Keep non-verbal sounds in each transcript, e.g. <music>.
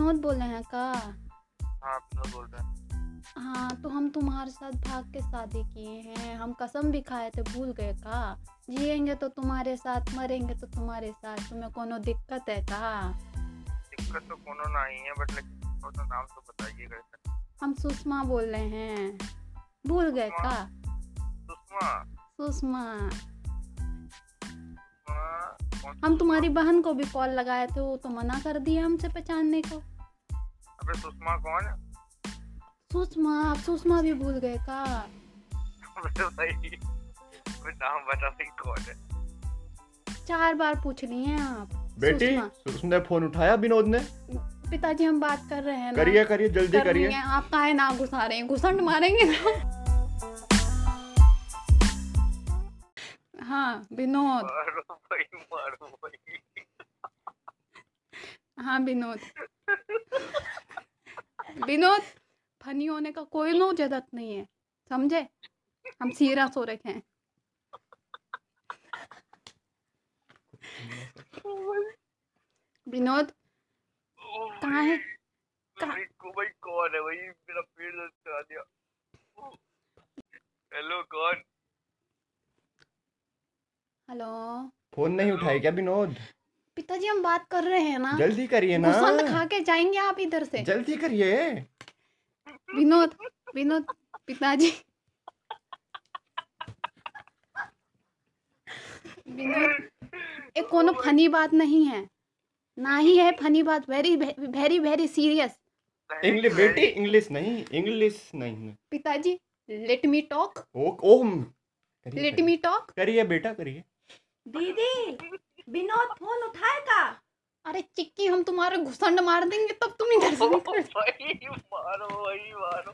विनोद बोले हैं का? हाँ विनोद बोल रहे हैं। हाँ तो हम तुम्हारे साथ भाग के शादी किए हैं। हम कसम भी खाए थे भूल गए का? जिएँगे तो तुम्हारे साथ मरेंगे तो तुम्हारे साथ। तुम्हें कोनो दिक्कत है का? दिक्कत तो कोनो नहीं है बट लेकिन थोड़ा नाम तो बताइए कैसे हम सुषमा बोल रहे हैं। भूल गए का? सुषमा? सुषमा। हम तुम्हारी बहन को भी कॉल लगाए थे वो तो मना कर दिया हमसे पहचानने को। अबे सुषमा कौन है? सुषमा आप सुषमा भी भूल गए का? भाई नाम बता भाई कौन है। चार बार पूछ लिए हैं आप बेटी सुषमा। उसने फ़ोन उठाया विनोद ने? पिताजी हम बात कर रहे हैं करिए करिए जल्दी करिए। हैं। आप काहे ना घुसा रहे हैं घुसंड मारेंगे ना? हाँ विनोद। मारो भाई मारो भाई। हाँ विनोद। विनोद फनी होने का कोई नो ज़रूरत नहीं है समझे? हम सीरियस हो रखे हैं। विनोद कहाँ है? कौन है भाई? मेरा पेट दर्द करा दिया। हेलो कौन? हेलो? फ़ोन नहीं उठाई क्या विनोद? पिताजी हम बात कर रहे हैं ना। जल्दी करिए ना। घुसंड खा के जाएँगे आप इधर से। जल्दी करिए। विनोद विनोद पिताजी। विनोद ये कोनो फनी बात नहीं है। ना ही है फनी बात very very very serious English बेटी इंग्लिश नहीं इंग्लिश नहीं। पिताजी लेट मी टॉक ओ ओम। लेट मी टॉक करिए बेटा करिए। दीदी। विनोद फ़ोन उठाएगा अरे चिक्की हम तुम्हारे घुसंड मार देंगे तब तुम इधर से निकल मारो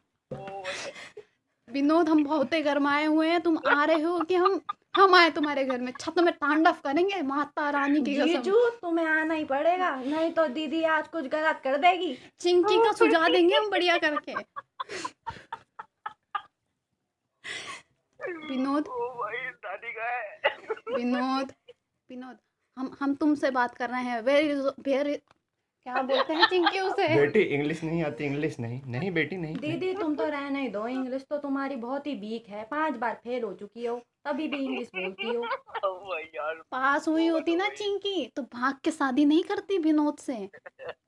विनोद हम बहुत ही गरमाए हुए हैं तुम आ रहे हो कि हम हम आए तुम्हारे घर में छत में तांडव करेंगे माता रानी की कसम। जीजू तुम्हें आना ही पड़ेगा नहीं तो दीदी आज कुछ गलत कर देगी। चिंकी का सुझा देंगे हम बढ़िया करके। <laughs> विनोद? विनोद विनोद हम हम तुमसे बात कर रहे हैं। वेरी वेरी क्या बोलते हैं? चिंकी उसे। बेटी इंग्लिश नहीं आती इंग्लिश नहीं। नहीं बेटी नहीं। दीदी तुम तो रहने ही दो। इंग्लिश तो तुम्हारी बहुत ही वीक है। पाँच बार फेल हो चुकी हो तभी भी इंग्लिश बोलती हो। <laughs> यार पास हुई होती ना चिंकी तो भाग के शादी नहीं करती विनोद से।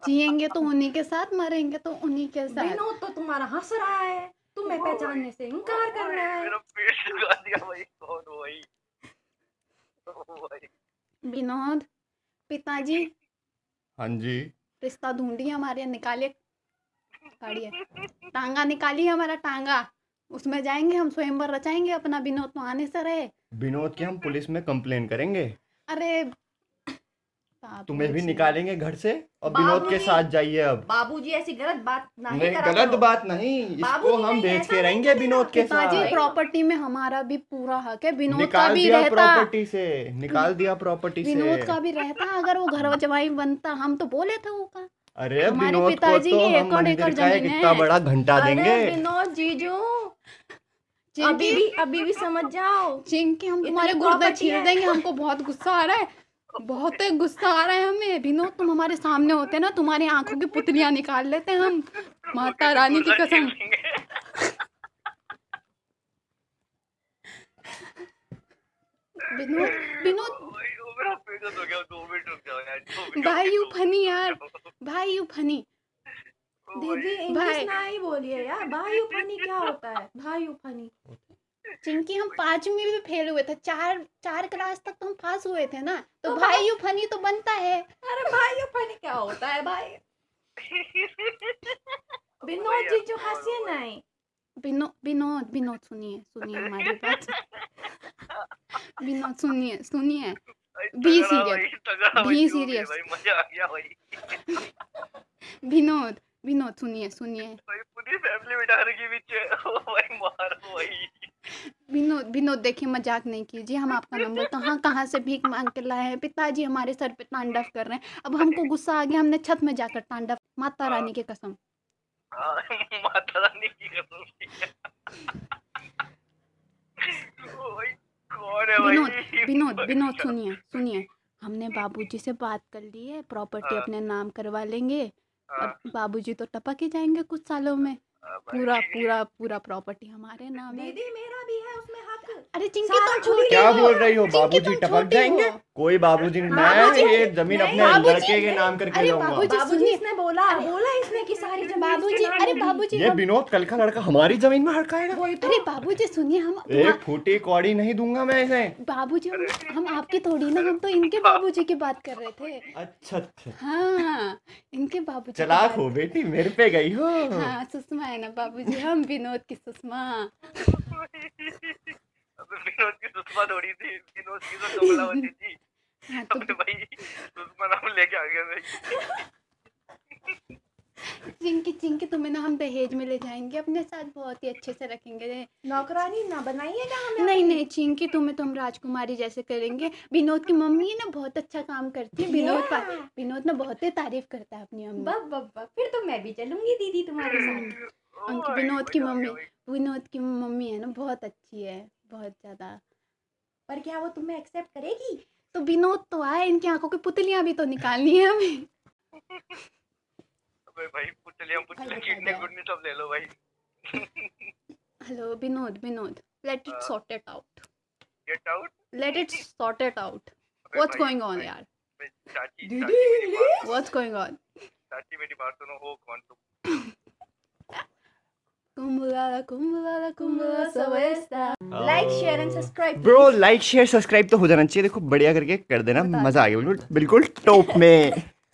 जिएँगे तो उन्हीं के साथ मरेंगे तो उन्हीं के साथ। विनोद तो तुम्हारा हंस रहा है। तुम्हें पहचानने से इनकार कर रहा है। विनोद पिताजी। हाँ जी। रिश्ता ढूंढिए हमारे निकालिए काढ़िए टांगा निकालिए हमारा टांगा। उसमें जाएँगे हम स्वयंवर रचाएँगे अपना विनोद तो आने से रहे। विनोद के हम पुलिस में कंप्लेन करेंगे। अरे तुम्हें भी निकालेंगे घर से और विनोद के साथ जाइए अब। बाबूजी ऐसी गलत बात नहीं नहीं गलत बात नहीं इसको हम बेच के रहेंगे विनोद के साथ। प्रॉपर्टी में हमारा भी पूरा हक है विनोद का भी दिया रहता। प्रॉपर्टी से निकाल दिया प्रॉपर्टी से। विनोद का भी रहता अगर वो घर जवाई बनता हम तो बोले थे वो का। अरे विनोद को पिताजी तो हम मंदिर का एक इतना बड़ा घंटा देंगे। विनोद जीजू अभी चिंकी भी अभी भी समझ जाओ। चिंकी हम तुम्हारे गुर्दे छील देंगे हमको बहुत गुस्सा आ रहा है। बहुत ही गुस्सा आ रहा है हमें। विनोद तुम हमारे सामने होते ना तुम्हारी आँखों की पुतलियाँ निकाल लेते हैं हम। माता रानी की कसम। विनोद विनोद। भाई यू फनी यार। भाई यू फनी। दीदी भाई, इंग्लिश। ना ही बोलिए यार। भाई यू फनी क्या होता है? भाई यू फनी। चिंकी हम पांचवी में फेल हुए थे चार चार क्लास तक तो हम पास हुए थे ना तो तो भाई यू फनी तो बनता है। अरे भाई यू फनी क्या होता है भाई? <laughs> विनोद जीजू हंसिए नहीं विनोद विनोद विनोद सुनिए सुनिए हमारी बात। <laughs> विनोद सुनिए सुनिए। जो है मज़ा आ गया भाई। <laughs> विनोद विनोद सुनिए सुनिए। पूरी फैमिली बिठा रखी पीछे। ओ भाई मारो भाई। विनोद विनोद देखिए मज़ाक नहीं कीजिए हम आपका नंबर कहाँ कहाँ से भीख मांग के लाए हैं? पिताजी हमारे सर पे तांडव कर रहे हैं। अब हमको गुस्सा आ गया हमने छत में जाकर तांडव माता रानी की कसम। हाँ, <laughs> माता रानी की कसम। है विनोद विनोद विनोद सुनिए सुनिए। हमने बाबूजी से बात कर ली है प्रॉपर्टी हाँ। अपने नाम करवा लेंगे। हाँ, अब बाबूजी तो टपक ही जाएँगे कुछ सालों में। हाँ, पूरा पूरा पूरा प्रॉपर्टी हमारे नाम है। दीदी मेरा भी है उसमें अरे चिंकी तुम छोटी छोटी क्या हो। बोल रही हो? बाबूजी टपक जाएँगे? कोई बाबूजी नहीं मैं ये ज़मीन अपने लड़के के नाम करके अरे जाऊँगा। बाबूजी, बाबूजी इसने बोला। बोला इसने कि सारी ज़मीन बाबूजी अरे बाबूजी ये विनोद कल का लड़का हमारी ज़मीन में हड़काएगा। तो। अरे बाबूजी सुनिए हम एक फूटी कौड़ी नहीं दूँगा मैं इसे। बाबूजी हम आपकी थोड़ी ना हम तो इनके बाबूजी की बात कर रहे थे। अच्छा अच्छा। हाँ इनके बाबू चलाक हो बेटी मेरे पे गई हो। हाँ सुषमा है ना बाबूजी हम विनोद की सुषमा। विनोद की सुषमा थोड़ी थी विनोद की तो कमलावती थी। <laughs> हाँ तो भाई सुषमा नाम लेके आ गया भाई। <laughs> चिंकी चिंकी तुम्हें ना हम दहेज में ले जाएँगे। अपने साथ बहुत ही अच्छे से रखेंगे। नौकरानी ना बनाइएगा हमें नहीं नहीं चिंकी तुम्हें तो हम राजकुमारी जैसे करेंगे। विनोद की मम्मी है ना बहुत अच्छा काम करती है। विनोद. विनोद ना बहुत ही तारीफ़ करता है अपनी मम्मी। बब बब बब फिर तो मैं भी चलूँगी दीदी तुम्हारे साथ। उनकी विनोद की मम्मी विनोद की मम्मी है ना बहुत अच्छी है बहुत ज़्यादा। पर क्या वो तुम्हें एक्सेप्ट करेगी? तो विनोद तो आए इनकी आँखों की पुतलियाँ भी तो निकालनी है हमें। <laughs> अबे भाई पुतलियाँ पुतलियाँ किडनी गुडनी सब ले लो भाई। <laughs> Hello Vinod Vinod let it. Sort it out get out let it sort it out what's going on यार? चाची व्हाट्स गोइंग ऑन चाची मेरी बात सुनो हो कौन तुम? <laughs> कुंभला कुंभला कुंभला सवेस्ता like share and subscribe bro like share subscribe तो हो जाना चाहिए। देखो बढ़िया करके कर देना मज़ा आ गया। बिल्कुल बिल्कुल टॉप में।